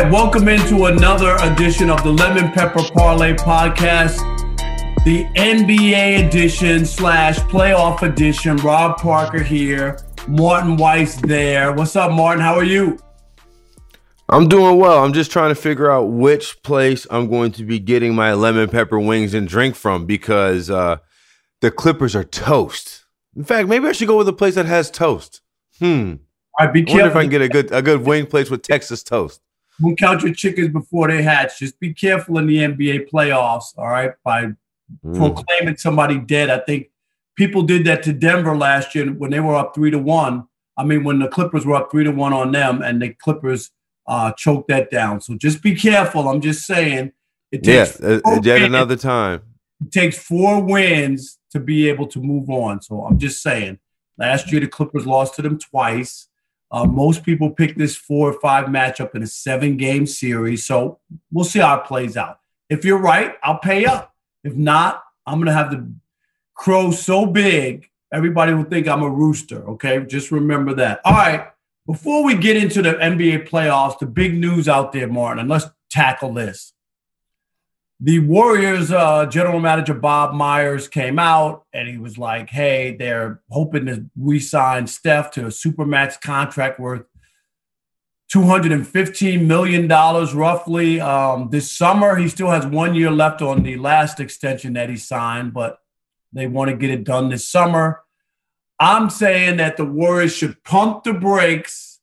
right, welcome into another edition of the Lemon Pepper Parlay Podcast, the NBA edition slash playoff edition. Rob Parker here, Martin Weiss there. What's up, Martin? How are you? I'm doing well. I'm just trying to figure out which place I'm going to be getting my lemon pepper wings and drink from because uh, the Clippers are toast. In fact, maybe I should go with a place that has toast. Hmm. All right, be I careful. wonder if I can get a good a good wing place with Texas toast. Don't count your chickens before they hatch. Just be careful in the NBA playoffs, all right? By Mm. proclaiming somebody dead. I think people did that to Denver last year when they were up three to one. I mean, when the Clippers were up three to one on them, and the Clippers uh, choked that down. So just be careful. I'm just saying. It Yeah, uh, yet wins- another time. it takes four wins to be able to move on. So I'm just saying. Last year the Clippers lost to them twice. Uh, most people pick this four or five matchup in a seven game series. So we'll see how it plays out. If you're right, I'll pay up. If not, I'm going to have the crow so big, everybody will think I'm a rooster. Okay. Just remember that. All right. Before we get into the NBA playoffs, the big news out there, Martin, and let's tackle this. The Warriors uh, general manager Bob Myers came out and he was like, "Hey, they're hoping to re-sign Steph to a supermax contract worth two hundred and fifteen million dollars, roughly. Um, this summer, he still has one year left on the last extension that he signed, but they want to get it done this summer. I'm saying that the Warriors should pump the brakes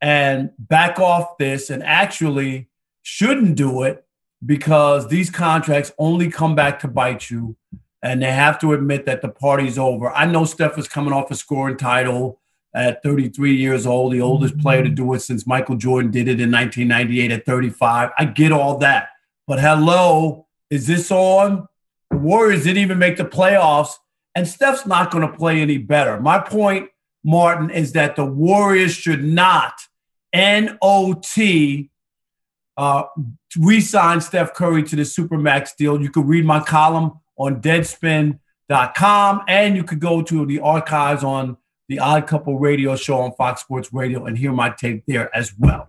and back off this, and actually shouldn't do it because these contracts only come back to bite you and they have to admit that the party's over. I know Steph is coming off a scoring title at 33 years old, the oldest player to do it since Michael Jordan did it in 1998 at 35. I get all that. But hello, is this on? The Warriors didn't even make the playoffs, and Steph's not going to play any better. My point, Martin, is that the Warriors should not NOT uh, re-sign Steph Curry to the Supermax deal. You could read my column on deadspin.com and you could go to the archives on the Odd Couple radio show on Fox Sports Radio and hear my take there as well.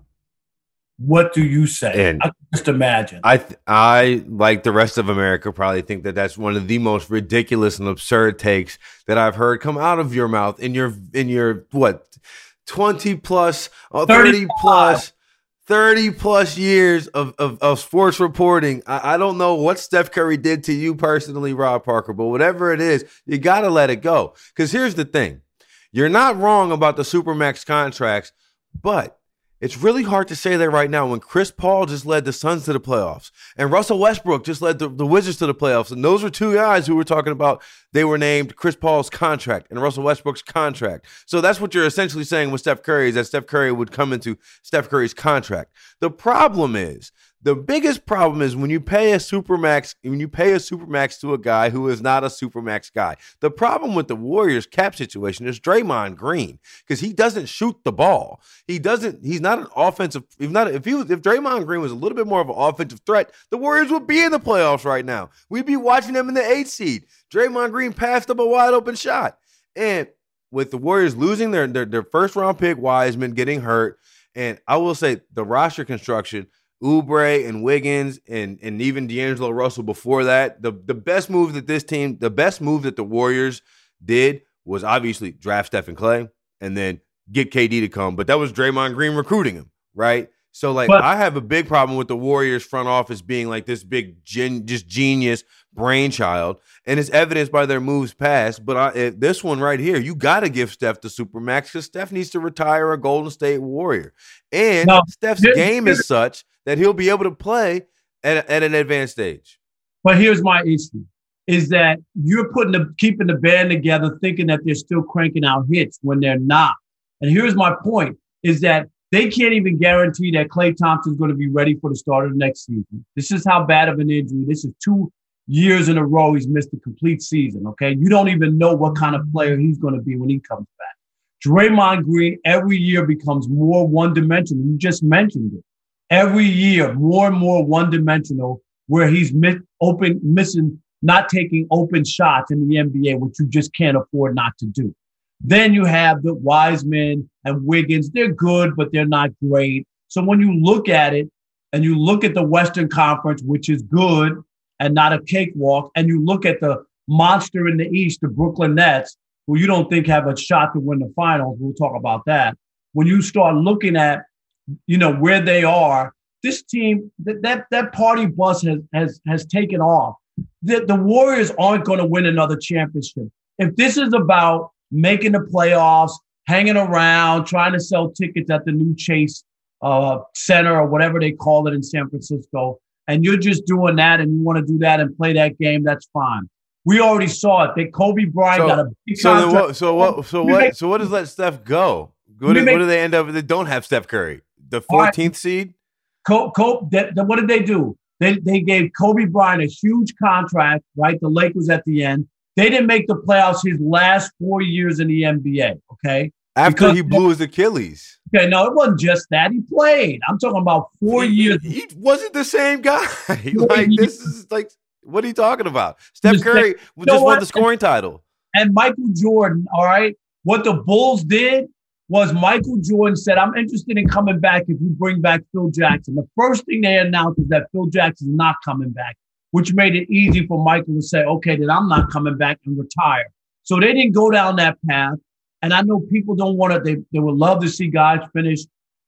What do you say? And- I can just imagine. I th- I like the rest of America probably think that that's one of the most ridiculous and absurd takes that I've heard come out of your mouth in your in your what 20 plus uh, 30 plus 30 plus years of, of, of sports reporting. I, I don't know what Steph Curry did to you personally, Rob Parker, but whatever it is, you got to let it go. Because here's the thing you're not wrong about the Supermax contracts, but it's really hard to say that right now when Chris Paul just led the Suns to the playoffs and Russell Westbrook just led the, the Wizards to the playoffs. And those were two guys who were talking about they were named Chris Paul's contract and Russell Westbrook's contract. So that's what you're essentially saying with Steph Curry is that Steph Curry would come into Steph Curry's contract. The problem is the biggest problem is when you pay a supermax when you pay a supermax to a guy who is not a supermax guy. The problem with the Warriors cap situation is Draymond Green because he doesn't shoot the ball. He doesn't. He's not an offensive. If not, if he was, if Draymond Green was a little bit more of an offensive threat, the Warriors would be in the playoffs right now. We'd be watching them in the eighth seed. Draymond Green passed up a wide open shot, and with the Warriors losing their their, their first round pick Wiseman getting hurt, and I will say the roster construction. Oubre and Wiggins and and even D'Angelo Russell before that. The the best move that this team, the best move that the Warriors did was obviously draft Stephen Klay and then get KD to come. But that was Draymond Green recruiting him, right? So like But- I have a big problem with the Warriors front office being like this big gen, just genius brainchild, and it's evidenced by their moves past. But I, eh, this one right here, you got to give Steph the supermax because Steph needs to retire a Golden State Warrior, and No, Steph's here- game is such that he'll be able to play at, at an advanced age. But here's my issue: is that you're putting the keeping the band together, thinking that they're still cranking out hits when they're not. And here's my point: is that they can't even guarantee that Klay Thompson's going to be ready for the start of next season. This is how bad of an injury. This is two years in a row he's missed a complete season. Okay, you don't even know what kind of player he's going to be when he comes back. Draymond Green every year becomes more one-dimensional. You just mentioned it. Every year, more and more one-dimensional, where he's miss, open, missing, not taking open shots in the NBA, which you just can't afford not to do. Then you have the Wiseman and Wiggins. They're good, but they're not great. So when you look at it and you look at the Western Conference, which is good and not a cakewalk, and you look at the monster in the East, the Brooklyn Nets, who you don't think have a shot to win the finals. We'll talk about that. When you start looking at, you know, where they are, this team, that that, that party bus has has has taken off. The, the Warriors aren't going to win another championship. If this is about making the playoffs, hanging around, trying to sell tickets at the new Chase uh, Center or whatever they call it in San Francisco, and you're just doing that and you want to do that and play that game, that's fine. We already saw it. That Kobe Bryant so, got a big so contract. What, so what? So what? So what does let Steph go? What, do, make, what do they end up? They don't have Steph Curry, the 14th right. seed. That, that, what did they do? They they gave Kobe Bryant a huge contract, right? The Lakers at the end. They didn't make the playoffs his last four years in the NBA. Okay, after because he blew his Achilles. Okay, no, it wasn't just that. He played. I'm talking about four he, years. He wasn't the same guy. like this is like what are you talking about? Steph Curry just won the scoring title. And Michael Jordan, all right. What the Bulls did was Michael Jordan said, I'm interested in coming back if you bring back Phil Jackson. The first thing they announced is that Phil Jackson's not coming back, which made it easy for Michael to say, okay, then I'm not coming back and retire. So they didn't go down that path. And I know people don't want to, they, they would love to see guys finish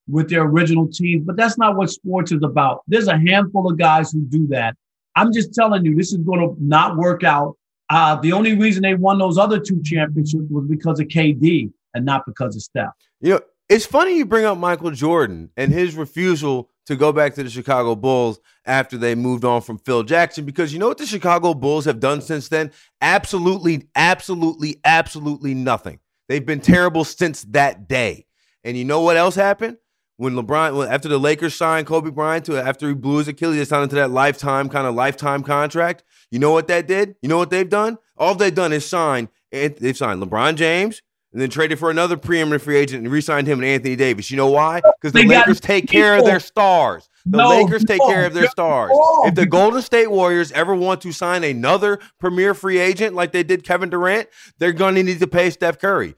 with their original teams, but that's not what sports is about. There's a handful of guys who do that. I'm just telling you, this is going to not work out. Uh, the only reason they won those other two championships was because of KD and not because of Steph. You know, it's funny you bring up Michael Jordan and his refusal to go back to the Chicago Bulls after they moved on from Phil Jackson because you know what the Chicago Bulls have done since then? Absolutely, absolutely, absolutely nothing. They've been terrible since that day. And you know what else happened? when LeBron, after the Lakers signed Kobe Bryant to after he blew his Achilles, they signed into that lifetime kind of lifetime contract. You know what that did? You know what they've done? All they've done is sign. Eh, they've signed LeBron James and then traded for another preeminent free agent and re-signed him and Anthony Davis. You know why? Because the Lakers take care of their stars. The no, Lakers take no, care of their stars. If the Golden State Warriors ever want to sign another premier free agent like they did Kevin Durant, they're going to need to pay Steph Curry.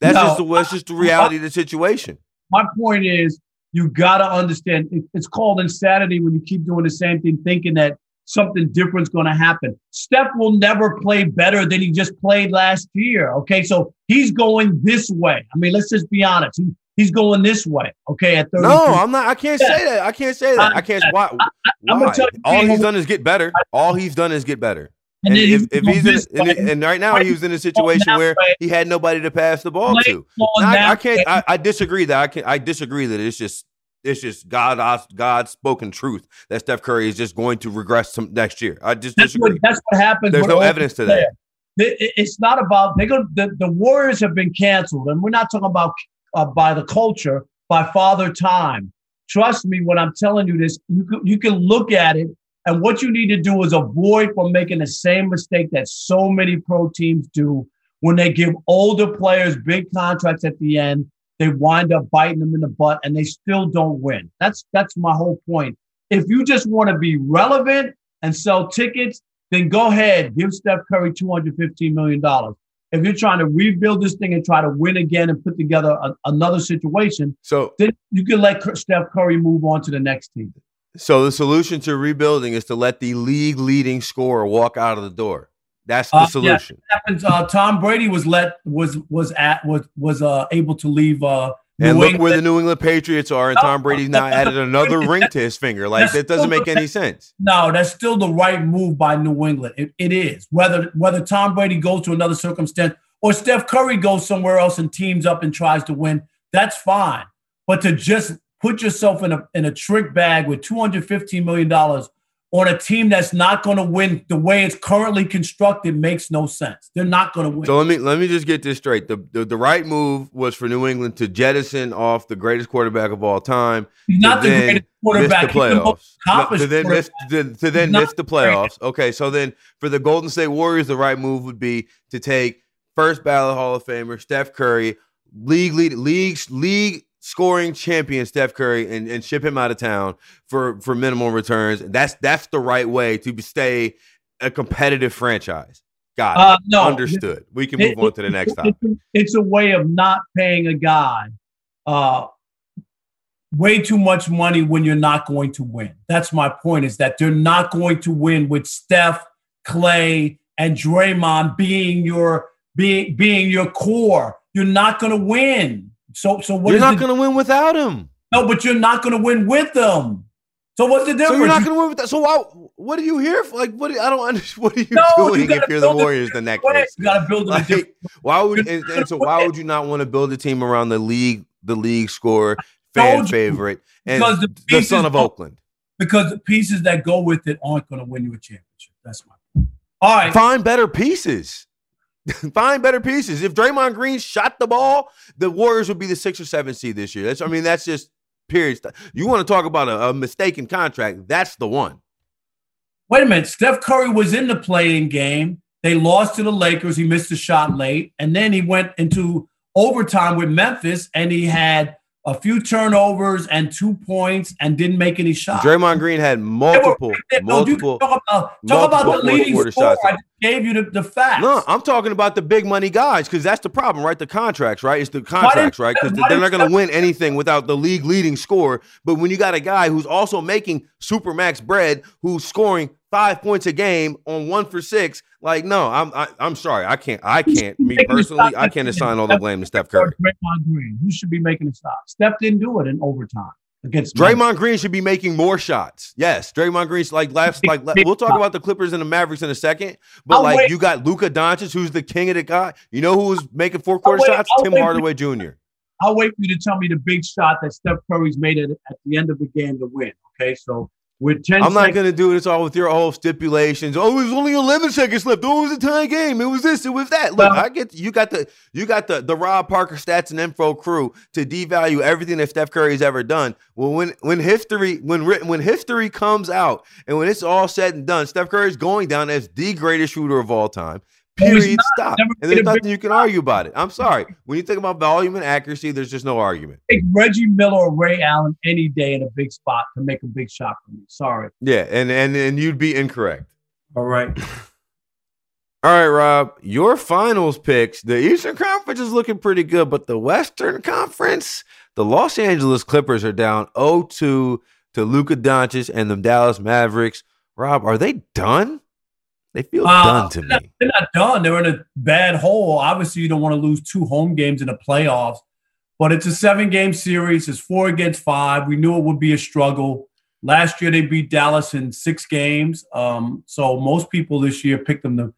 That's no, just the, that's just the reality of the situation my point is you got to understand it, it's called insanity when you keep doing the same thing, thinking that something different is going to happen. Steph will never play better than he just played last year. Okay. So he's going this way. I mean, let's just be honest. He, he's going this way. Okay. At 30. No, I'm not. I can't say that. I can't say that. I can't. Why? why? All he's done is get better. All he's done is get better. And, and if, if he's in, in, and right now he was in a situation where he had nobody to pass the ball to. I, I, can't. I, I, disagree that I can. I disagree that it's just it's just God God spoken truth that Steph Curry is just going to regress some next year. I just that's disagree. What, that's what happens. There's no evidence to that. It's not about they go. The, the Warriors have been canceled, and we're not talking about uh, by the culture, by Father Time. Trust me when I'm telling you this. You can, you can look at it and what you need to do is avoid from making the same mistake that so many pro teams do when they give older players big contracts at the end. They wind up biting them in the butt and they still don't win. That's that's my whole point. If you just want to be relevant and sell tickets, then go ahead, give Steph Curry $215 million. If you're trying to rebuild this thing and try to win again and put together a, another situation, so then you can let Steph Curry move on to the next team. So the solution to rebuilding is to let the league leading scorer walk out of the door. That's the uh, solution. Yeah, happens. Uh, Tom Brady was let was was at was was uh, able to leave. Uh, New and look England. where the New England Patriots are, and Tom Brady's now added another ring to his finger. Like that doesn't make any sense. No, that's still the right move by New England. It, it is whether whether Tom Brady goes to another circumstance or Steph Curry goes somewhere else and teams up and tries to win. That's fine. But to just put yourself in a in a trick bag with 215 million dollars on a team that's not going to win the way it's currently constructed makes no sense. They're not going to win. So let me let me just get this straight. The, the, the right move was for New England to jettison off the greatest quarterback of all time. He's not the greatest quarterback. The playoffs. No, to then miss to, to then miss the playoffs. Okay, so then for the Golden State Warriors, the right move would be to take first ballot Hall of Famer Steph Curry, league lead league league scoring champion Steph Curry and, and ship him out of town for for minimal returns. That's that's the right way to stay a competitive franchise. Got it. Uh, no, Understood. We can move it, on to the next topic. It's a way of not paying a guy uh, way too much money when you're not going to win. That's my point is that they're not going to win with Steph, Klay, and Draymond being your being being your core. You're not going to win. So so what You're not going to win without him. No, but you're not going to win with them. So what's the difference? So you're not going to win with that. So why, what are you here for? Like, what? I don't understand. What are you no, doing you if you're the Warriors? The next you got to build like, Why would and, and, so why would you not want to build a team around the league, the league score, fan favorite, and because the, the son of Oakland? Because the pieces that go with it aren't going to win you a championship. That's my point. All right, find better pieces. find better pieces. If Draymond Green shot the ball, the Warriors would be the six or seven seed this year. That's I mean that's just period. You want to talk about a, a mistaken contract? That's the one. Wait a minute. Steph Curry was in the playing game. They lost to the Lakers. He missed a shot late. And then he went into overtime with Memphis and he had a few turnovers and two points and didn't make any shots. Draymond Green had multiple, were, multiple, talk about, talk about the leading scorer. I gave you the, the facts. No, I'm talking about the big money guys because that's the problem, right? The contracts, right? It's the contracts, right? Because they're not going to win anything without the league leading score. But when you got a guy who's also making super max bread, who's scoring five points a game on one for six. Like, no, I'm I, am i am sorry, I can't, I can't. Me personally, I can't assign all the blame to Steph Curry. Draymond Green, who should be making a stop? Steph didn't do it in overtime against Draymond Green should be making more shots. Yes, Draymond Green's like last like we'll talk about the Clippers and the Mavericks in a second. But I'll like wait. you got Luka Doncic, who's the king of the guy. You know who's making four quarter shots? I'll Tim Hardaway Jr. I'll wait for you to tell me the big shot that Steph Curry's made at, at the end of the game to win. Okay, so with 10 I'm not going to do this all with your whole stipulations. Oh, it was only 11 seconds left. Oh, it was a tie game. It was this. It was that. Look, I get you got the you got the the Rob Parker stats and info crew to devalue everything that Steph Curry's ever done. Well, when when history when written when history comes out and when it's all said and done, Steph Curry's going down as the greatest shooter of all time. Period. Stop. And there's nothing you can argue about it. I'm sorry. When you think about volume and accuracy, there's just no argument. Take Reggie Miller or Ray Allen any day in a big spot to make a big shot for me. Sorry. Yeah, and and and you'd be incorrect. All right. All right, Rob. Your finals picks. The Eastern Conference is looking pretty good, but the Western Conference, the Los Angeles Clippers are down 0-2 to Luka Doncic and the Dallas Mavericks. Rob, are they done? They feel uh, done to they're me. Not, they're not done. They're in a bad hole. Obviously, you don't want to lose two home games in the playoffs, but it's a seven game series. It's four against five. We knew it would be a struggle. Last year, they beat Dallas in six games. Um, so most people this year picked them to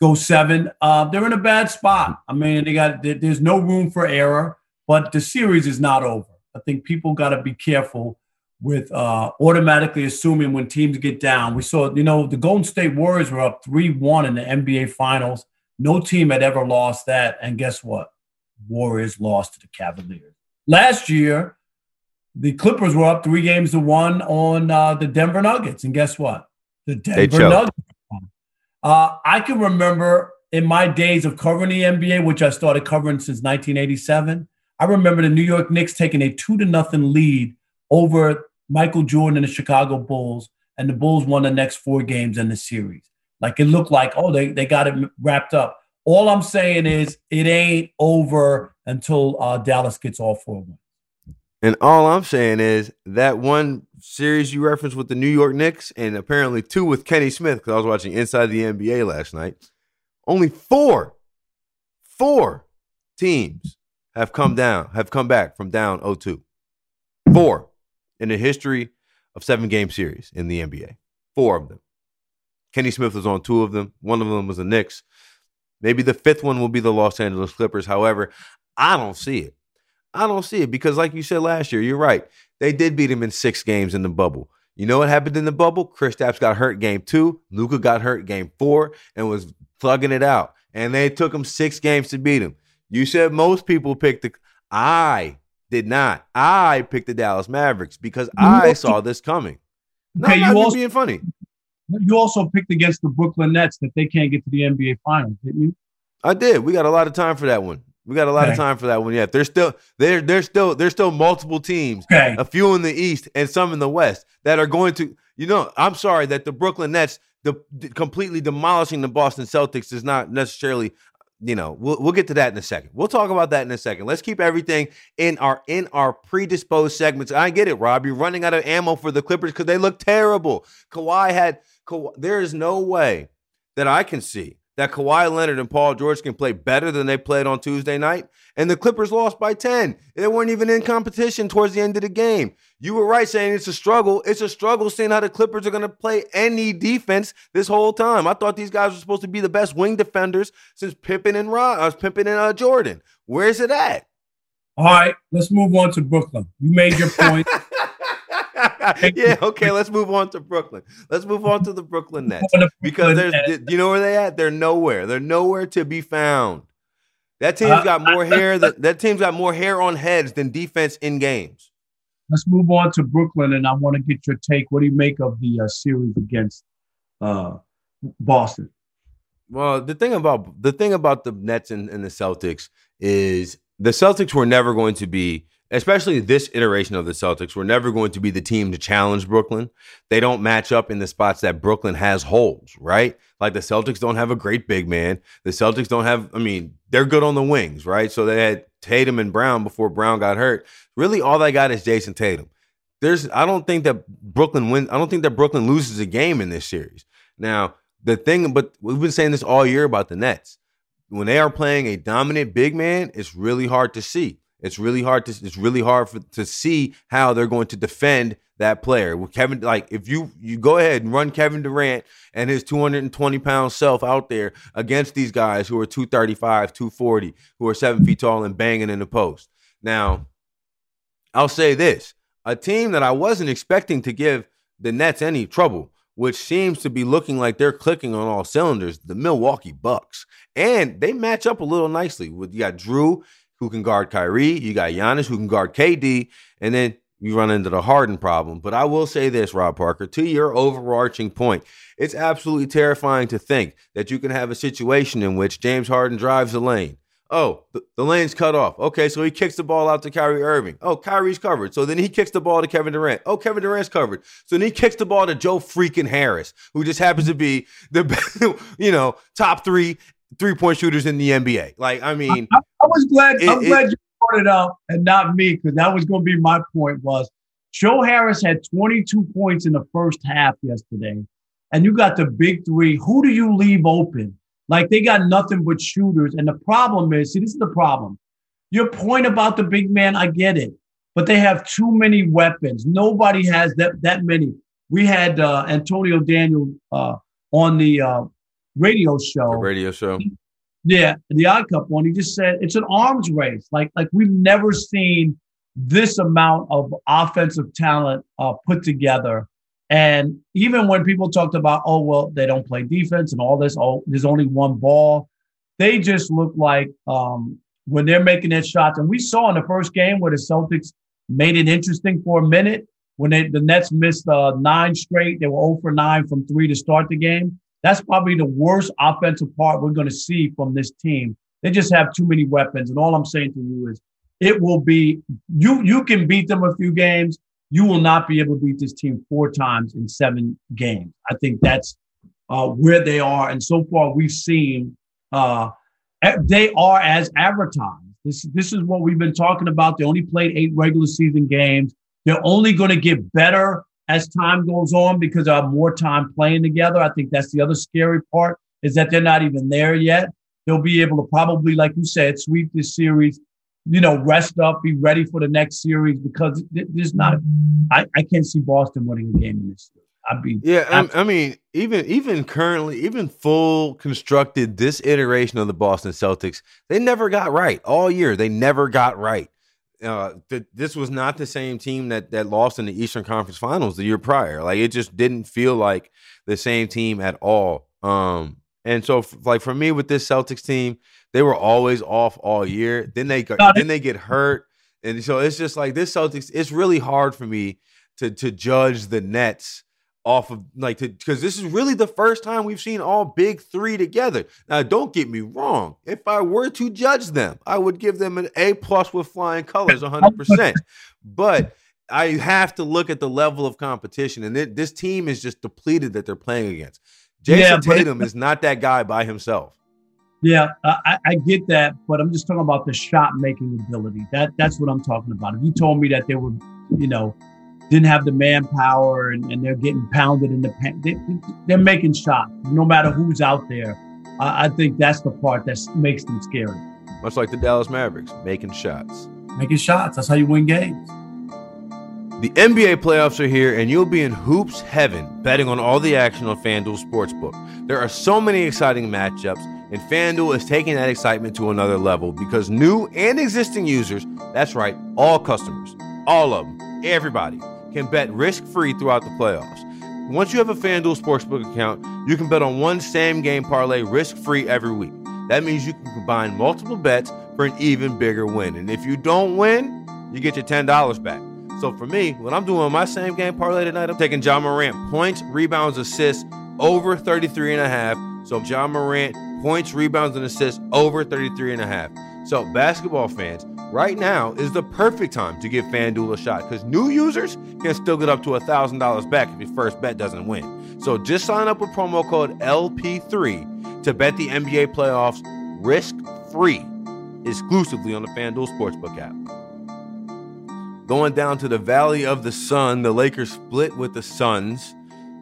go seven. Uh, they're in a bad spot. I mean, they got there's no room for error, but the series is not over. I think people got to be careful with uh, automatically assuming when teams get down. We saw, you know, the Golden State Warriors were up 3 1 in the NBA Finals. No team had ever lost that. And guess what? Warriors lost to the Cavaliers. Last year, the Clippers were up three games to one on uh, the Denver Nuggets. And guess what? The Denver Nuggets. Uh, I can remember in my days of covering the NBA, which I started covering since 1987. I remember the New York Knicks taking a two to nothing lead over Michael Jordan and the Chicago Bulls, and the Bulls won the next four games in the series. Like it looked like, oh, they, they got it wrapped up. All I'm saying is it ain't over until uh, Dallas gets all four wins. And all I'm saying is that one series you referenced with the New York Knicks, and apparently two with Kenny Smith, because I was watching Inside the NBA last night. Only four, four teams have come down, have come back from down 0-2. Four in the history of seven game series in the NBA. Four of them. Kenny Smith was on two of them. One of them was the Knicks. Maybe the fifth one will be the Los Angeles Clippers. However, I don't see it. I don't see it because, like you said last year, you're right. They did beat him in six games in the bubble. You know what happened in the bubble? Kristaps got hurt game two. Luka got hurt game four and was thugging it out. And they took him six games to beat him. You said most people picked the. I did not. I picked the Dallas Mavericks because I saw this coming. No, okay, I'm also, being funny. You also picked against the Brooklyn Nets that they can't get to the NBA Finals, didn't you? I did. We got a lot of time for that one. We got a lot okay. of time for that one. Yeah, there's still there there's still there's still multiple teams, okay. a few in the East and some in the West that are going to. You know, I'm sorry that the Brooklyn Nets the, the completely demolishing the Boston Celtics is not necessarily you know, we'll we'll get to that in a second. We'll talk about that in a second. Let's keep everything in our in our predisposed segments. I get it, Rob. You're running out of ammo for the Clippers because they look terrible. Kawhi had Kawhi, there is no way that I can see that Kawhi Leonard and Paul George can play better than they played on Tuesday night. And the Clippers lost by 10. They weren't even in competition towards the end of the game. You were right saying it's a struggle. It's a struggle seeing how the Clippers are going to play any defense this whole time. I thought these guys were supposed to be the best wing defenders since Pippen and Ron, uh, Pippen and uh, Jordan. Where's it at? All right, let's move on to Brooklyn. You made your point. Yeah, okay, let's move on to Brooklyn. Let's move on to the Brooklyn Nets. Because there's you know where they at? They're nowhere. They're nowhere to be found. That team's got more hair that that team's got more hair on heads than defense in games. Let's move on to Brooklyn and I want to get your take. What do you make of the uh, series against uh, Boston? Well, the thing about the thing about the Nets and, and the Celtics is the Celtics were never going to be especially this iteration of the Celtics, were never going to be the team to challenge Brooklyn. They don't match up in the spots that Brooklyn has holes, right? Like the Celtics don't have a great big man. The Celtics don't have, I mean, they're good on the wings, right? So they had Tatum and Brown before Brown got hurt. Really, all they got is Jayson Tatum. There's, I don't think that Brooklyn wins. I don't think that Brooklyn loses a game in this series. Now, the thing, but we've been saying this all year about the Nets. When they are playing a dominant big man, it's really hard to see. It's really hard to it's really hard for, to see how they're going to defend that player. With Kevin, like if you you go ahead and run Kevin Durant and his 220 pound self out there against these guys who are 235, 240, who are seven feet tall and banging in the post. Now, I'll say this: a team that I wasn't expecting to give the Nets any trouble, which seems to be looking like they're clicking on all cylinders, the Milwaukee Bucks. And they match up a little nicely. With you got Jrue who can guard Kyrie. You got Giannis who can guard KD. And then you run into the Harden problem. But I will say this, Rob Parker, to your overarching point, it's absolutely terrifying to think that you can have a situation in which James Harden drives the lane. Oh, the, the, lane's cut off. Okay, so he kicks the ball out to Kyrie Irving. Oh, Kyrie's covered. So then he kicks the ball to Kevin Durant. Oh, Kevin Durant's covered. So then he kicks the ball to Joe freaking Harris, who just happens to be the you know top three three point shooters in the NBA. Like, I mean, I, I was glad. It, I'm glad it, you brought it up and not me because that was going to be my point. Was Joe Harris had 22 points in the first half yesterday, and you got the big three. Who do you leave open? Like they got nothing but shooters, and the problem is, see, this is the problem. Your point about the big man, I get it, but they have too many weapons. Nobody has that that many. We had uh, Antonio Daniel uh, on the uh, radio show. The radio show. Yeah, the Odd Cup one. He just said it's an arms race. Like like we've never seen this amount of offensive talent uh, put together. And even when people talked about, oh well, they don't play defense and all this. Oh, there's only one ball. They just look like um, when they're making their shots. And we saw in the first game where the Celtics made it interesting for a minute when they, the Nets missed uh, nine straight. They were 0 for 9 from three to start the game. That's probably the worst offensive part we're going to see from this team. They just have too many weapons. And all I'm saying to you is it will be you you can beat them a few games. You will not be able to beat this team four times in seven games. I think that's uh, where they are. And so far we've seen uh, they are as advertised. This, this is what we've been talking about. They only played eight regular season games. They're only going to get better as time goes on because I have more time playing together. I think that's the other scary part is that they're not even there yet. They'll be able to probably, like you said, sweep this series, you know, rest up, be ready for the next series because there's not, I, I can't see Boston winning a game in this series. I'd be yeah. I, I mean, even even currently, even full constructed this iteration of the Boston Celtics, they never got right all year. They never got right uh, th- this was not the same team that that lost in the Eastern Conference Finals the year prior. Like it just didn't feel like the same team at all. Um, and so, f- like for me with this Celtics team, they were always off all year. Then they got, then they get hurt, and so it's just like this Celtics. It's really hard for me to to judge the Nets off of like because this is really the first time we've seen all big three together. Now, don't get me wrong. If I were to judge them, I would give them an A plus with flying colors, 100. percent But I have to look at the level of competition, and it, this team is just depleted that they're playing against. Jayson yeah, Tatum is not that guy by himself. Yeah, I, I, get that, but I'm just talking about the shot making ability. That that's what I'm talking about. If you told me that they were, you know, didn't have the manpower and, and they're getting pounded in the pen, they, they're making shots no matter who's out there. I, I think that's the part that makes them scary. Much like the Dallas Mavericks, making shots. Making shots. That's how you win games. The NBA playoffs are here, and you'll be in hoops heaven betting on all the action on FanDuel Sportsbook. There are so many exciting matchups, and FanDuel is taking that excitement to another level because new and existing users, that's right, all customers, all of them, everybody, can bet risk free throughout the playoffs. Once you have a FanDuel Sportsbook account, you can bet on one same game parlay risk free every week. That means you can combine multiple bets for an even bigger win. And if you don't win, you get your $10 back. So for me, when I'm doing my same game parlay tonight, I'm taking Ja Morant points, rebounds, assists over 33 and a half. So Ja Morant points, rebounds, and assists over 33 and a half. So basketball fans, right now is the perfect time to give FanDuel a shot because new users can still get up to $1,000 back if your first bet doesn't win. So just sign up with promo code LP3 to bet the NBA playoffs risk free exclusively on the FanDuel Sportsbook app. Going down to the Valley of the Sun, the Lakers split with the Suns.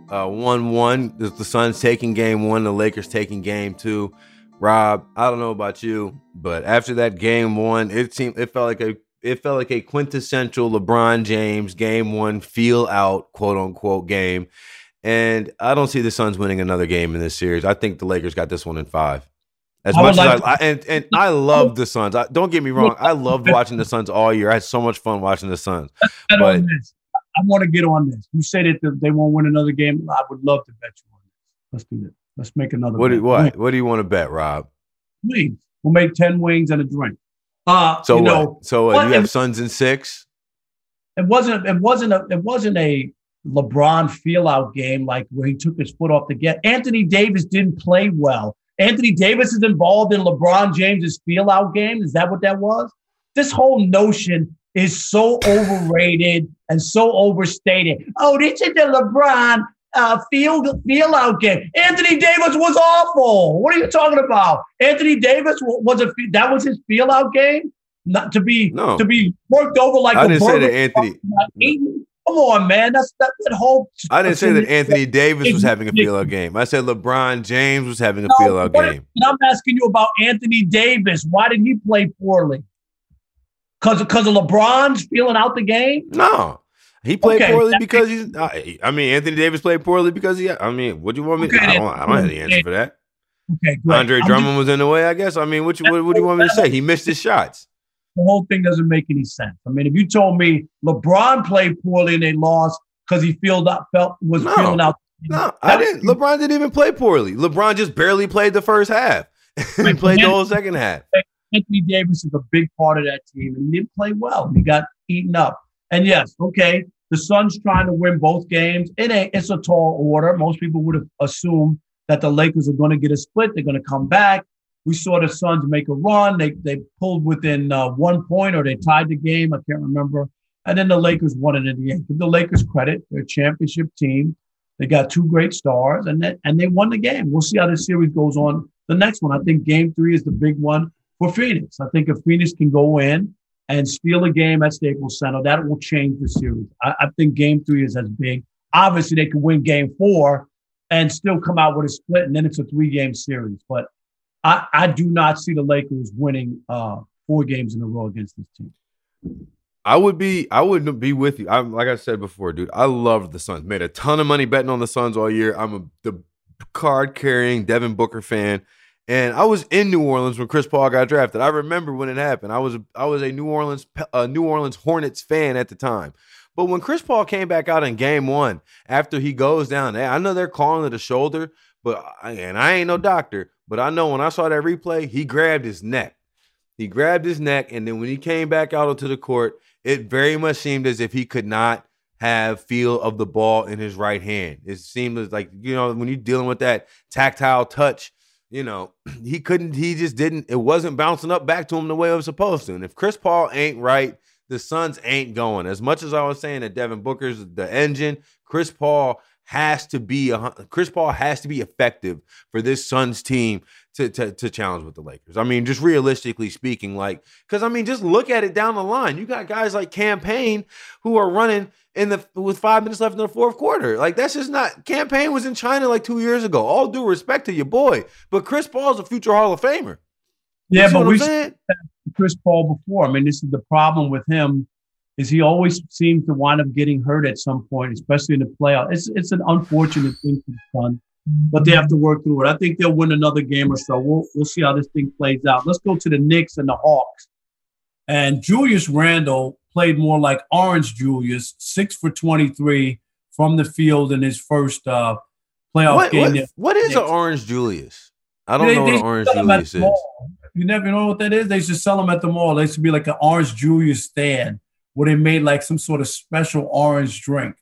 Uh, 1 1. The Suns taking game one, the Lakers taking game two. Rob, I don't know about you, but after that game one, it seemed it felt like a it felt like a quintessential LeBron James game one feel out quote unquote game. And I don't see the Suns winning another game in this series. I think the Lakers got this one in five. As I much like as I, I, and and I love the Suns. I, don't get me wrong. I loved watching the Suns all year. I had so much fun watching the Suns. But I want to get on this. You say that they won't win another game. I would love to bet you on this. Let's do this. Let's make another. What? Do, what? What do you want to bet, Rob? Wings. We'll make ten wings and a drink. Uh, so you what? Know, so uh, you have it, Suns in six. It wasn't. It wasn't a. It wasn't a LeBron feel out game like where he took his foot off the gas. Anthony Davis didn't play well. Anthony Davis is involved in LeBron James's feel out game. Is that what that was? This whole notion is so overrated and so overstated. Oh, this is the LeBron uh, field feel out game. Anthony Davis was awful. What are you talking about? Anthony Davis was a that was his feel out game. Not to be no. to be worked over like I didn't say that Anthony. Come on, man. That's that, that whole. I didn't say that Anthony Davis was having a feel out game. I said LeBron James was having a no, feel out game. And I'm asking you about Anthony Davis. Why did he play poorly? Because because of LeBron's feeling out the game? No. He played okay. poorly because he's. I mean, Anthony Davis played poorly because he. I mean, what do you want me? Okay, I don't. I don't have the answer for that. Okay, great. Andre Drummond just, was in the way, I guess. I mean, what, you, what, what do you want me to say? He missed his shots the whole thing doesn't make any sense. I mean, if you told me LeBron played poorly and they lost because he felt up, felt was no, feeling out. No, I didn't. LeBron didn't even play poorly. LeBron just barely played the first half. he played the whole second half. Anthony Davis is a big part of that team, and he didn't play well. He got eaten up. And yes, okay, the Suns trying to win both games. It ain't. It's a tall order. Most people would have assumed that the Lakers are going to get a split. They're going to come back. We saw the Suns make a run. They they pulled within uh, one point or they tied the game. I can't remember. And then the Lakers won it in the end. Give the Lakers credit. They're a championship team. They got two great stars, and they, and they won the game. We'll see how this series goes on. The next one, I think, Game Three is the big one for Phoenix. I think if Phoenix can go in and steal a game at Staples Center, that will change the series. I, I think Game Three is as big. Obviously, they could win Game Four and still come out with a split, and then it's a three-game series. But I, I do not see the Lakers winning uh, four games in a row against this team. I would be, I wouldn't be with you. I'm like I said before, dude. I love the Suns. Made a ton of money betting on the Suns all year. I'm a the card carrying Devin Booker fan, and I was in New Orleans when Chris Paul got drafted. I remember when it happened. I was I was a New Orleans a New Orleans Hornets fan at the time. But when Chris Paul came back out in Game One after he goes down, I know they're calling it a shoulder, but and I ain't no doctor, but I know when I saw that replay, he grabbed his neck. He grabbed his neck, and then when he came back out onto the court, it very much seemed as if he could not have feel of the ball in his right hand. It seemed like you know when you're dealing with that tactile touch, you know he couldn't. He just didn't. It wasn't bouncing up back to him the way it was supposed to. And if Chris Paul ain't right, the Suns ain't going. As much as I was saying that Devin Booker's the engine, Chris Paul has to be a, Chris Paul has to be effective for this Suns team to, to, to challenge with the Lakers. I mean, just realistically speaking, like because I mean, just look at it down the line. You got guys like Cam Payne who are running in the with five minutes left in the fourth quarter. Like that's just not. Cam Payne was in China like two years ago. All due respect to your boy, but Chris Paul's a future Hall of Famer. Yeah, but we've Chris Paul before. I mean, this is the problem with him is he always seems to wind up getting hurt at some point, especially in the playoff. It's it's an unfortunate thing for the Sun, but they have to work through it. I think they'll win another game or so. We'll we'll see how this thing plays out. Let's go to the Knicks and the Hawks. And Julius Randle played more like Orange Julius, six for twenty three from the field in his first uh, playoff what, game. What, what is an Orange Julius? I don't they, know what Orange Julius is. You never know what that is. They used to sell them at the mall. They used to be like an Orange Julius stand where they made like some sort of special orange drink.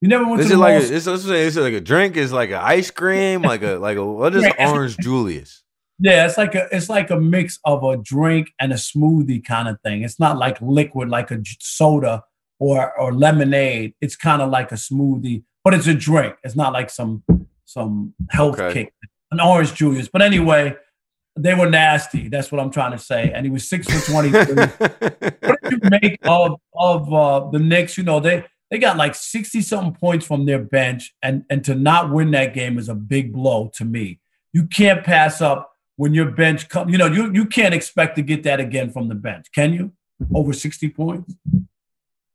You never went is to it like a, is, is it like a drink? Is like an ice cream? Like a like a what is yeah, orange Julius? Yeah, it's like a it's like a mix of a drink and a smoothie kind of thing. It's not like liquid like a soda or or lemonade. It's kind of like a smoothie, but it's a drink. It's not like some some health okay. kick. An orange Julius. But anyway, they were nasty. That's what I'm trying to say. And he was six for 23. what did you make of of uh, the Knicks? You know, they they got like 60 something points from their bench, and and to not win that game is a big blow to me. You can't pass up when your bench come. You know, you you can't expect to get that again from the bench, can you? Over 60 points.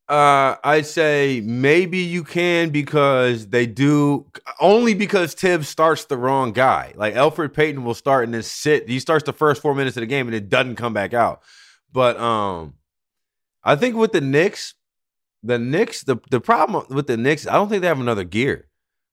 Uh, I'd say maybe you can because they do only because Thibs starts the wrong guy. Like Elfrid Payton will start and then sit. He starts the first four minutes of the game and it doesn't come back out. But um, I think with the Knicks, the Knicks, the the problem with the Knicks, I don't think they have another gear.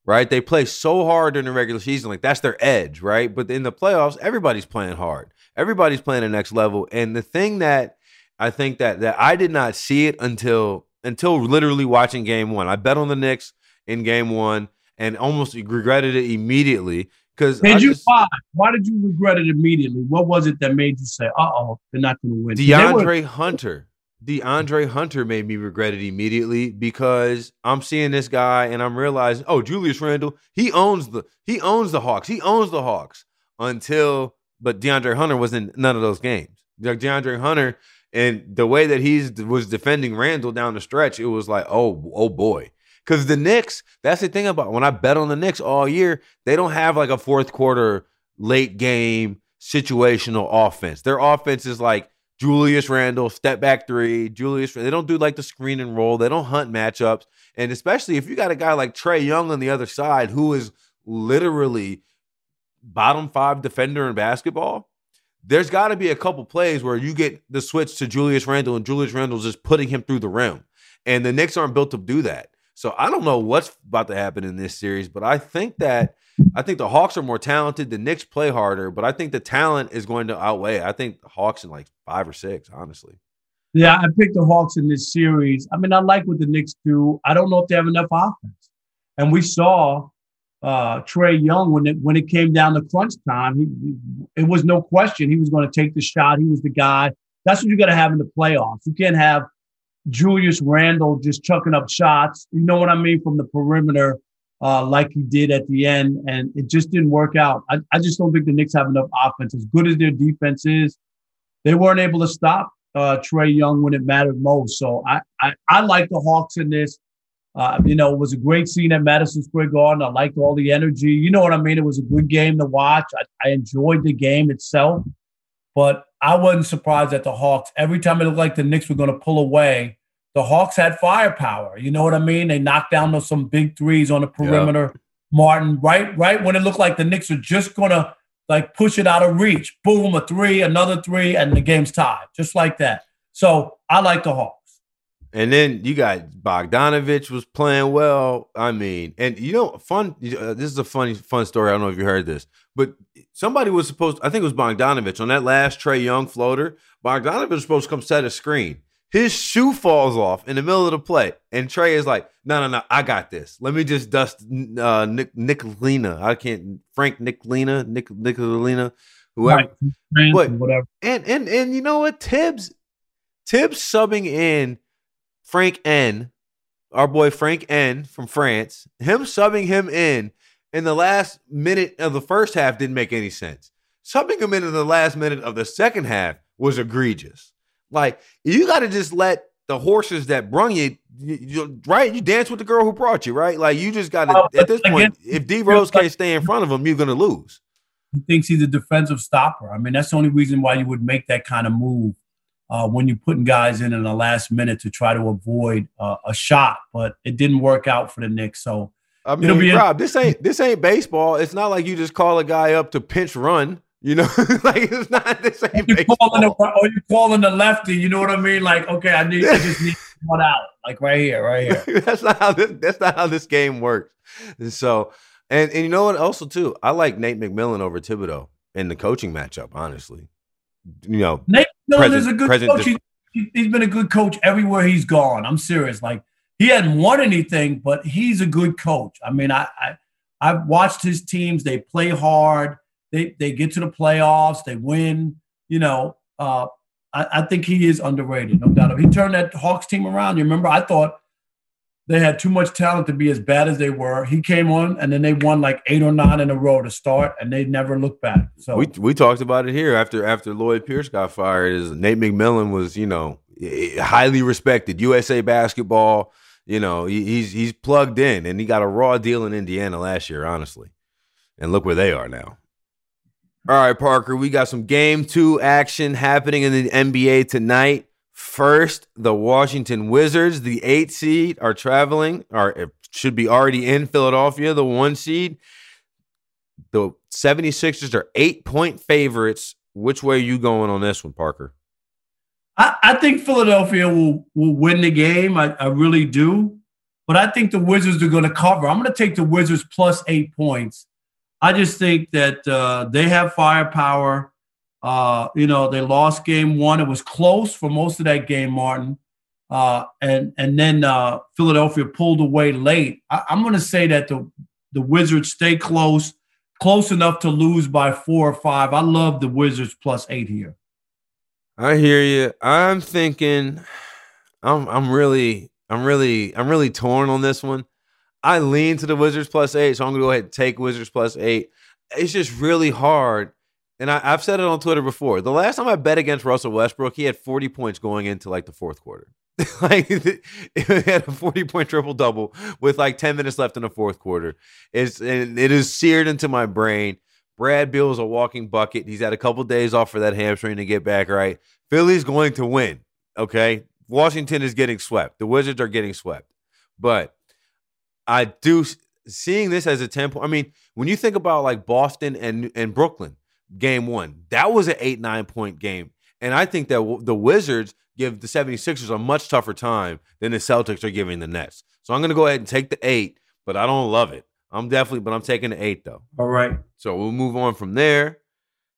Right? They play so hard during the regular season, like that's their edge, right? But in the playoffs, everybody's playing hard. Everybody's playing the next level. And the thing that I think that that I did not see it until until literally watching game one. I bet on the Knicks in game one and almost regretted it immediately. Because did you just, why? Why did you regret it immediately? What was it that made you say, "Uh oh, they're not going to win"? DeAndre were- Hunter. DeAndre Hunter made me regret it immediately because I'm seeing this guy and I'm realizing, oh, Julius Randle, he owns the he owns the Hawks. He owns the Hawks until but DeAndre Hunter was in none of those games. DeAndre Hunter and the way that he was defending Randle down the stretch, it was like, oh, oh boy. Because the Knicks, that's the thing about when I bet on the Knicks all year, they don't have like a fourth quarter, late game situational offense. Their offense is like Julius Randle, step back three, Julius. They don't do like the screen and roll. They don't hunt matchups. And especially if you got a guy like Trae Young on the other side who is literally bottom five defender in basketball, there's got to be a couple plays where you get the switch to Julius Randle and Julius Randle's just putting him through the rim. And the Knicks aren't built to do that. So I don't know what's about to happen in this series, but I think that I think the Hawks are more talented. The Knicks play harder, but I think the talent is going to outweigh. I think the Hawks in like five or six, honestly. Yeah, I picked the Hawks in this series. I mean, I like what the Knicks do. I don't know if they have enough offense. And we saw uh, Trae Young when it when it came down to crunch time. He, it was no question he was going to take the shot. He was the guy. That's what you got to have in the playoffs. You can't have Julius Randle just chucking up shots. You know what I mean from the perimeter, uh, like he did at the end, and it just didn't work out. I, I just don't think the Knicks have enough offense. As good as their defense is, they weren't able to stop uh, Trae Young when it mattered most. So I, I I like the Hawks in this. Uh, you know, it was a great scene at Madison Square Garden. I liked all the energy. You know what I mean? It was a good game to watch. I, I enjoyed the game itself, but I wasn't surprised that the Hawks, every time it looked like the Knicks were going to pull away, the Hawks had firepower. You know what I mean? They knocked down those, some big threes on the perimeter. Yeah. Martin, right, right when it looked like the Knicks were just going to like push it out of reach. Boom, a three, another three, and the game's tied, just like that. So I like the Hawks. And then you got Bogdanovich was playing well. I mean, and you know, fun. Uh, this is a funny, fun story. I don't know if you heard this, but somebody was supposed. I think it was Bogdanovich on that last Trae Young floater. Bogdanovich was supposed to come set a screen. His shoe falls off in the middle of the play, and Trae is like, "No, no, no, I got this. Let me just dust uh, Nick Nicolina. I can't Frank Nicolina, Nick Nicolina, whoever, right. but, whatever." And and and you know what, Thibs, Thibs subbing in Frank N our boy Frank N from France, him subbing him in in the last minute of the first half didn't make any sense. Subbing him in in the last minute of the second half was egregious. Like you got to just let the horses that brung you, you, you, right? You dance with the girl who brought you, right? Like you just got to. Uh, at this point, if D Rose can't stay in front of him, you're gonna lose. He thinks he's a defensive stopper. I mean, that's the only reason why you would make that kind of move uh, when you're putting guys in in the last minute to try to avoid uh, a shot. But it didn't work out for the Knicks. So I mean, be Rob, this ain't this ain't baseball. It's not like you just call a guy up to pinch run. You know, like it's not this ain't you're calling a, or you calling the lefty. You know what I mean? Like, okay, I need I just need one out, like right here, right here. that's not how this. That's not how this game works. And so, and and you know what? Also, too, I like Nate McMillan over Thibodeau in the coaching matchup. Honestly, you know, Nate McMillan is a good coach. He's, he's been a good coach everywhere he's gone. I'm serious. Like he hadn't won anything, but he's a good coach. I mean, I, I I've watched his teams. They play hard they they get to the playoffs, they win. You know, uh, I, I think he is underrated, no doubt. He turned that Hawks team around. You remember, I thought they had too much talent to be as bad as they were. He came on, and then they won like eight or nine in a row to start, and they never looked back. So we we talked about it here after after Lloyd Pierce got fired. Is Nate McMillan was you know highly respected USA basketball. You know he, he's he's plugged in, and he got a raw deal in Indiana last year, honestly. And look where they are now. All right, Parker, we got some game two action happening in the NBA tonight. First, the Washington Wizards, the eight seed, are traveling, or should be already in Philadelphia, the one seed. The 76ers are eight point favorites. Which way are you going on this one, Parker? I, I think Philadelphia will, will win the game. I, I really do. But I think the Wizards are going to cover. I'm going to take the Wizards plus eight points. I just think that uh, they have firepower. Uh, you know, they lost game one. It was close for most of that game, Martin. Uh, and and then uh, Philadelphia pulled away late. I, am going to say that the the Wizards stay close, close enough to lose by four or five. I love the Wizards plus eight here. I hear you. I'm thinking, I'm I'm really I'm really I'm really torn on this one. I lean to the Wizards plus eight, so I'm gonna go ahead and take Wizards plus eight. It's just really hard. And I, have said it on Twitter before. The last time I bet against Russell Westbrook, he had 40 points going into like the fourth quarter. like he had a 40 point triple double with like 10 minutes left in the fourth quarter. It's and it is seared into my brain. Brad Beal is a walking bucket. He's had a couple days off for that hamstring to get back right. Philly's going to win. Okay. Washington is getting swept. The Wizards are getting swept. But I do seeing this as a 10 point. I mean, when you think about like Boston and and Brooklyn game 1, that was an 8-9 point game. And I think that the Wizards give the 76ers a much tougher time than the Celtics are giving the Nets. So I'm going to go ahead and take the 8, but I don't love it. I'm definitely but I'm taking the 8 though. All right. So we'll move on from there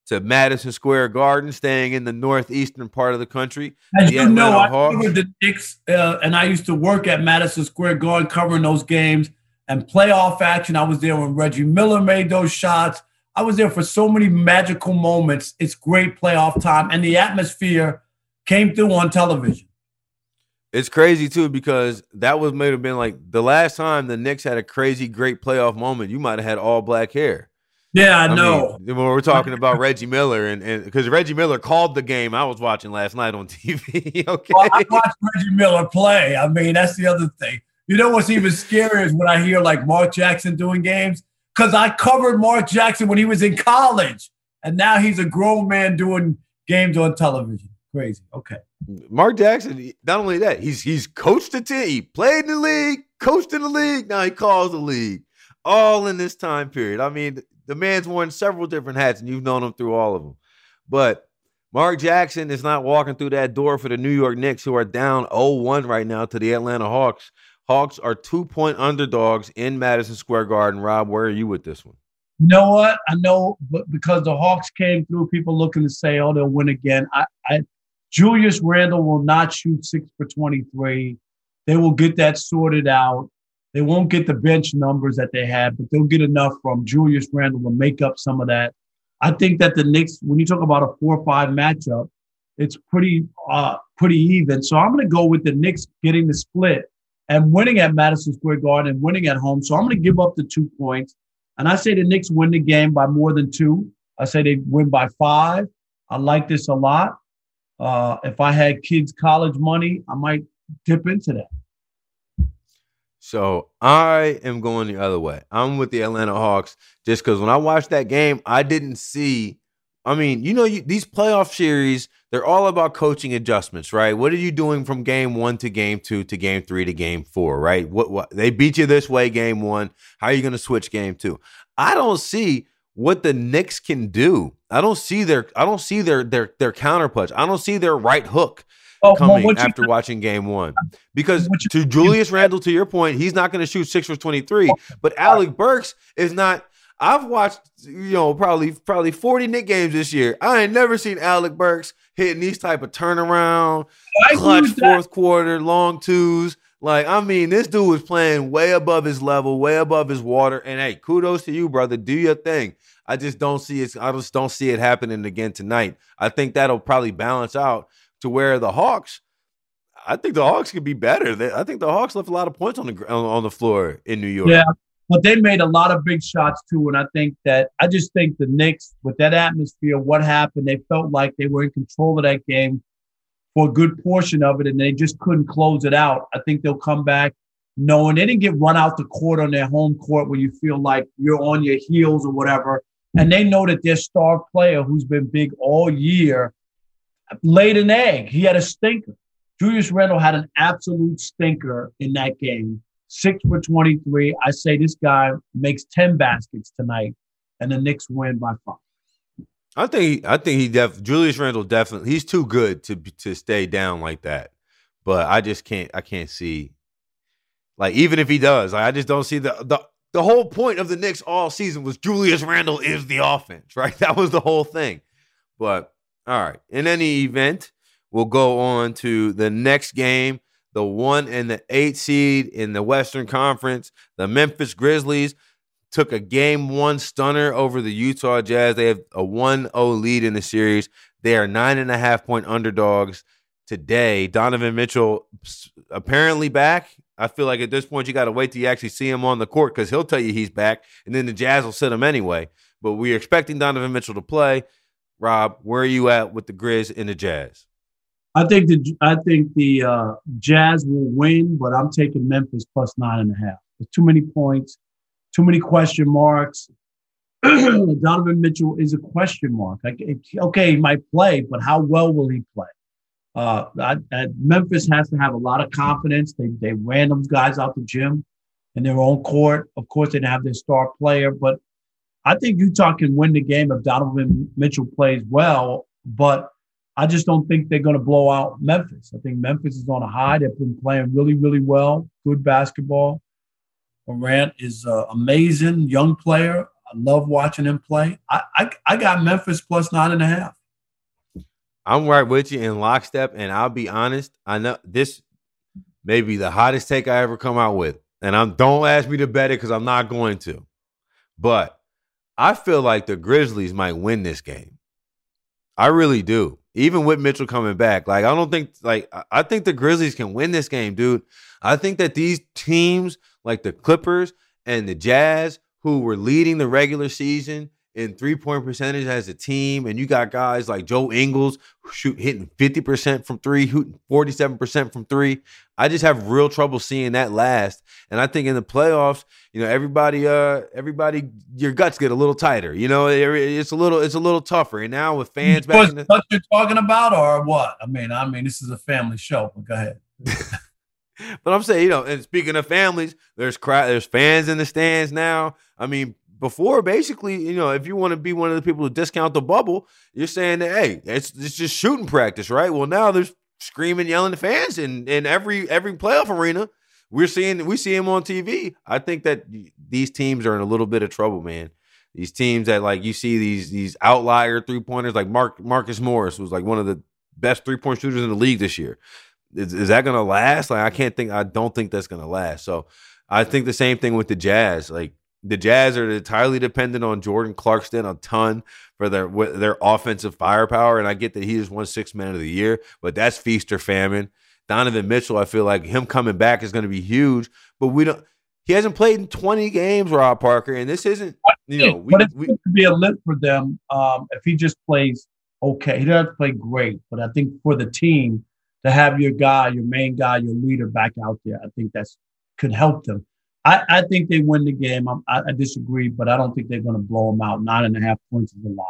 to Madison Square Garden, staying in the northeastern part of the country. As the you Atlanta know, I covered the Knicks, uh, and I used to work at Madison Square Garden covering those games and playoff action. I was there when Reggie Miller made those shots. I was there for so many magical moments. It's great playoff time, and the atmosphere came through on television. It's crazy too because that was may have been like the last time the Knicks had a crazy great playoff moment. You might have had all black hair. Yeah, I, I know. Mean, when we're talking about Reggie Miller, and because Reggie Miller called the game I was watching last night on TV. okay, well, I watched Reggie Miller play. I mean, that's the other thing. You know what's even scarier is when I hear like Mark Jackson doing games because I covered Mark Jackson when he was in college, and now he's a grown man doing games on television. Crazy. Okay. Mark Jackson. Not only that, he's he's coached a team. He played in the league, coached in the league. Now he calls the league. All in this time period. I mean, the man's worn several different hats, and you've known him through all of them. But Mark Jackson is not walking through that door for the New York Knicks, who are down 0-1 right now to the Atlanta Hawks. Hawks are two-point underdogs in Madison Square Garden. Rob, where are you with this one? You know what? I know, but because the Hawks came through, people looking to say, "Oh, they'll win again." I, I Julius Randle will not shoot six for twenty-three. They will get that sorted out. They won't get the bench numbers that they had, but they'll get enough from Julius Randle to make up some of that. I think that the Knicks, when you talk about a four or five matchup, it's pretty uh, pretty even. So I'm going to go with the Knicks getting the split and winning at Madison Square Garden and winning at home. So I'm going to give up the two points. And I say the Knicks win the game by more than two. I say they win by five. I like this a lot. Uh, if I had kids' college money, I might dip into that. So I am going the other way. I'm with the Atlanta Hawks just because when I watched that game, I didn't see. I mean, you know, you, these playoff series, they're all about coaching adjustments, right? What are you doing from game one to game two to game three to game four, right? What, what they beat you this way, game one. How are you going to switch game two? I don't see what the Knicks can do. I don't see their I don't see their their their counter punch. I don't see their right hook oh, coming well, after you, watching game one. Because you, to Julius Randle, to your point, he's not going to shoot six for 23. But Alec Burks is not. I've watched, you know, probably probably 40 Knick games this year. I ain't never seen Alec Burks hitting these type of turnaround, clutch fourth quarter, long twos. Like, I mean, this dude was playing way above his level, way above his water. And hey, kudos to you, brother. Do your thing. I just don't see it. I just don't see it happening again tonight. I think that'll probably balance out to where the Hawks, I think the Hawks could be better. I think the Hawks left a lot of points on the on the floor in New York. Yeah, but they made a lot of big shots too. And I think that I just think the Knicks, with that atmosphere, what happened, they felt like they were in control of that game for a good portion of it, and they just couldn't close it out. I think they'll come back knowing they didn't get run out the court on their home court where you feel like you're on your heels or whatever. And they know that their star player, who's been big all year, laid an egg. He had a stinker. Julius Randle had an absolute stinker in that game. Six for 23. I say this guy makes 10 baskets tonight, and the Knicks win by five. I think I think he def Julius Randle definitely he's too good to to stay down like that. But I just can't I can't see like even if he does, like, I just don't see the the the whole point of the Knicks all season was Julius Randle is the offense, right? That was the whole thing. But all right. In any event, we'll go on to the next game. The one and the eight seed in the Western Conference, the Memphis Grizzlies took a game one stunner over the Utah Jazz. They have a 1 0 lead in the series. They are nine and a half point underdogs today. Donovan Mitchell apparently back. I feel like at this point, you got to wait till you actually see him on the court because he'll tell you he's back, and then the Jazz will sit him anyway. But we're expecting Donovan Mitchell to play. Rob, where are you at with the Grizz and the Jazz? I think the I think the uh, Jazz will win, but I'm taking Memphis plus nine and a half. There's too many points, too many question marks. Donovan Mitchell is a question mark. Okay, he might play, but how well will he play? Uh, I, I, Memphis has to have a lot of confidence. They they ran those guys out the gym in their own court. Of course, they didn't have their star player, but I think Utah can win the game if Donovan Mitchell plays well, but I just don't think they're going to blow out Memphis. I think Memphis is on a high. They've been playing really, really well, good basketball. Morant is an amazing young player. I love watching him play. I, I, I got Memphis plus nine and a half. I'm right with you in lockstep, and I'll be honest. I know this may be the hottest take I ever come out with, and I'm don't ask me to bet it because I'm not going to. But I feel like the Grizzlies might win this game. I really do. Even with Mitchell coming back, like I don't think like I think the Grizzlies can win this game, dude. I think that these teams like the Clippers and the Jazz who were leading the regular season in three point percentage as a team, and you got guys like Joe Ingles shoot hitting 50% from three, 47% from three. I just have real trouble seeing that last. And I think in the playoffs, you know, everybody uh everybody your guts get a little tighter. You know, it's a little it's a little tougher. And now with fans back the- what you're talking about or what? I mean, I mean, this is a family show, but go ahead. but I'm saying, you know, and speaking of families, there's cry, there's fans in the stands now. I mean, before basically, you know, if you want to be one of the people who discount the bubble, you're saying that hey, it's it's just shooting practice, right? Well, now there's screaming, yelling fans in in every every playoff arena. We're seeing we see him on TV. I think that these teams are in a little bit of trouble, man. These teams that like you see these these outlier three pointers, like Mark Marcus Morris was like one of the best three point shooters in the league this year. Is, is that going to last? Like I can't think. I don't think that's going to last. So I think the same thing with the Jazz. Like the Jazz are entirely dependent on Jordan Clarkson a ton for their their offensive firepower, and I get that he just won six man of the year, but that's feast or famine. Donovan Mitchell, I feel like him coming back is going to be huge. But we don't. He hasn't played in 20 games, Rob Parker, and this isn't. You know, we, but it's we, to be a lift for them um, if he just plays okay. He doesn't play great, but I think for the team to have your guy, your main guy, your leader back out there, I think that's could help them. I, I think they win the game. I, I disagree, but I don't think they're going to blow them out. Nine and a half points is a lot.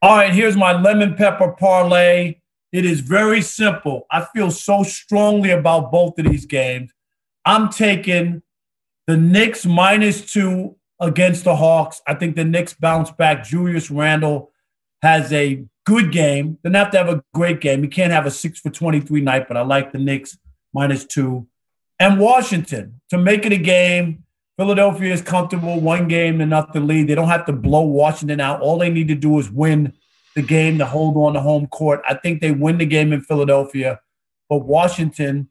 All right, here's my lemon pepper parlay. It is very simple. I feel so strongly about both of these games. I'm taking the Knicks minus two against the Hawks. I think the Knicks bounce back. Julius Randle has a good game. Doesn't have to have a great game. He can't have a six for 23 night, but I like the Knicks minus two. And Washington to make it a game. Philadelphia is comfortable, one game to nothing lead. They don't have to blow Washington out. All they need to do is win the game to hold on to home court. I think they win the game in Philadelphia, but Washington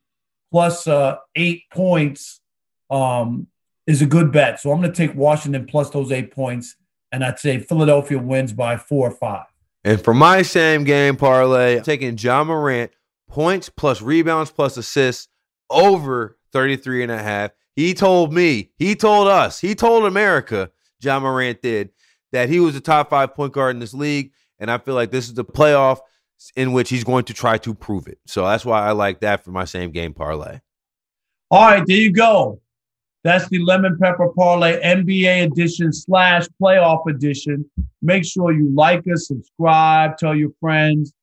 plus uh, eight points um, is a good bet. So I'm going to take Washington plus those eight points, and I'd say Philadelphia wins by four or five. And for my same game parlay, I'm taking Ja Morant points plus rebounds plus assists over 33 and a half. He told me, he told us, he told America, Ja Morant did, that he was a top five point guard in this league. And I feel like this is the playoff in which he's going to try to prove it. So that's why I like that for my same game parlay. All right, there you go. That's the Lemon Pepper Parlay NBA edition slash playoff edition. Make sure you like us, subscribe, tell your friends,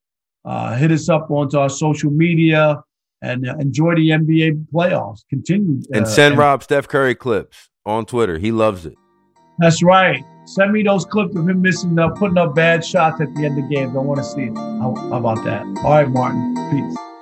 uh, hit us up onto our social media, and uh, enjoy the NBA playoffs. Continue. Uh, and send Rob Steph Curry clips on Twitter. He loves it. That's right. Send me those clips of him missing, uh, putting up bad shots at the end of the games. I want to see it. How, how about that? All right, Martin. Peace.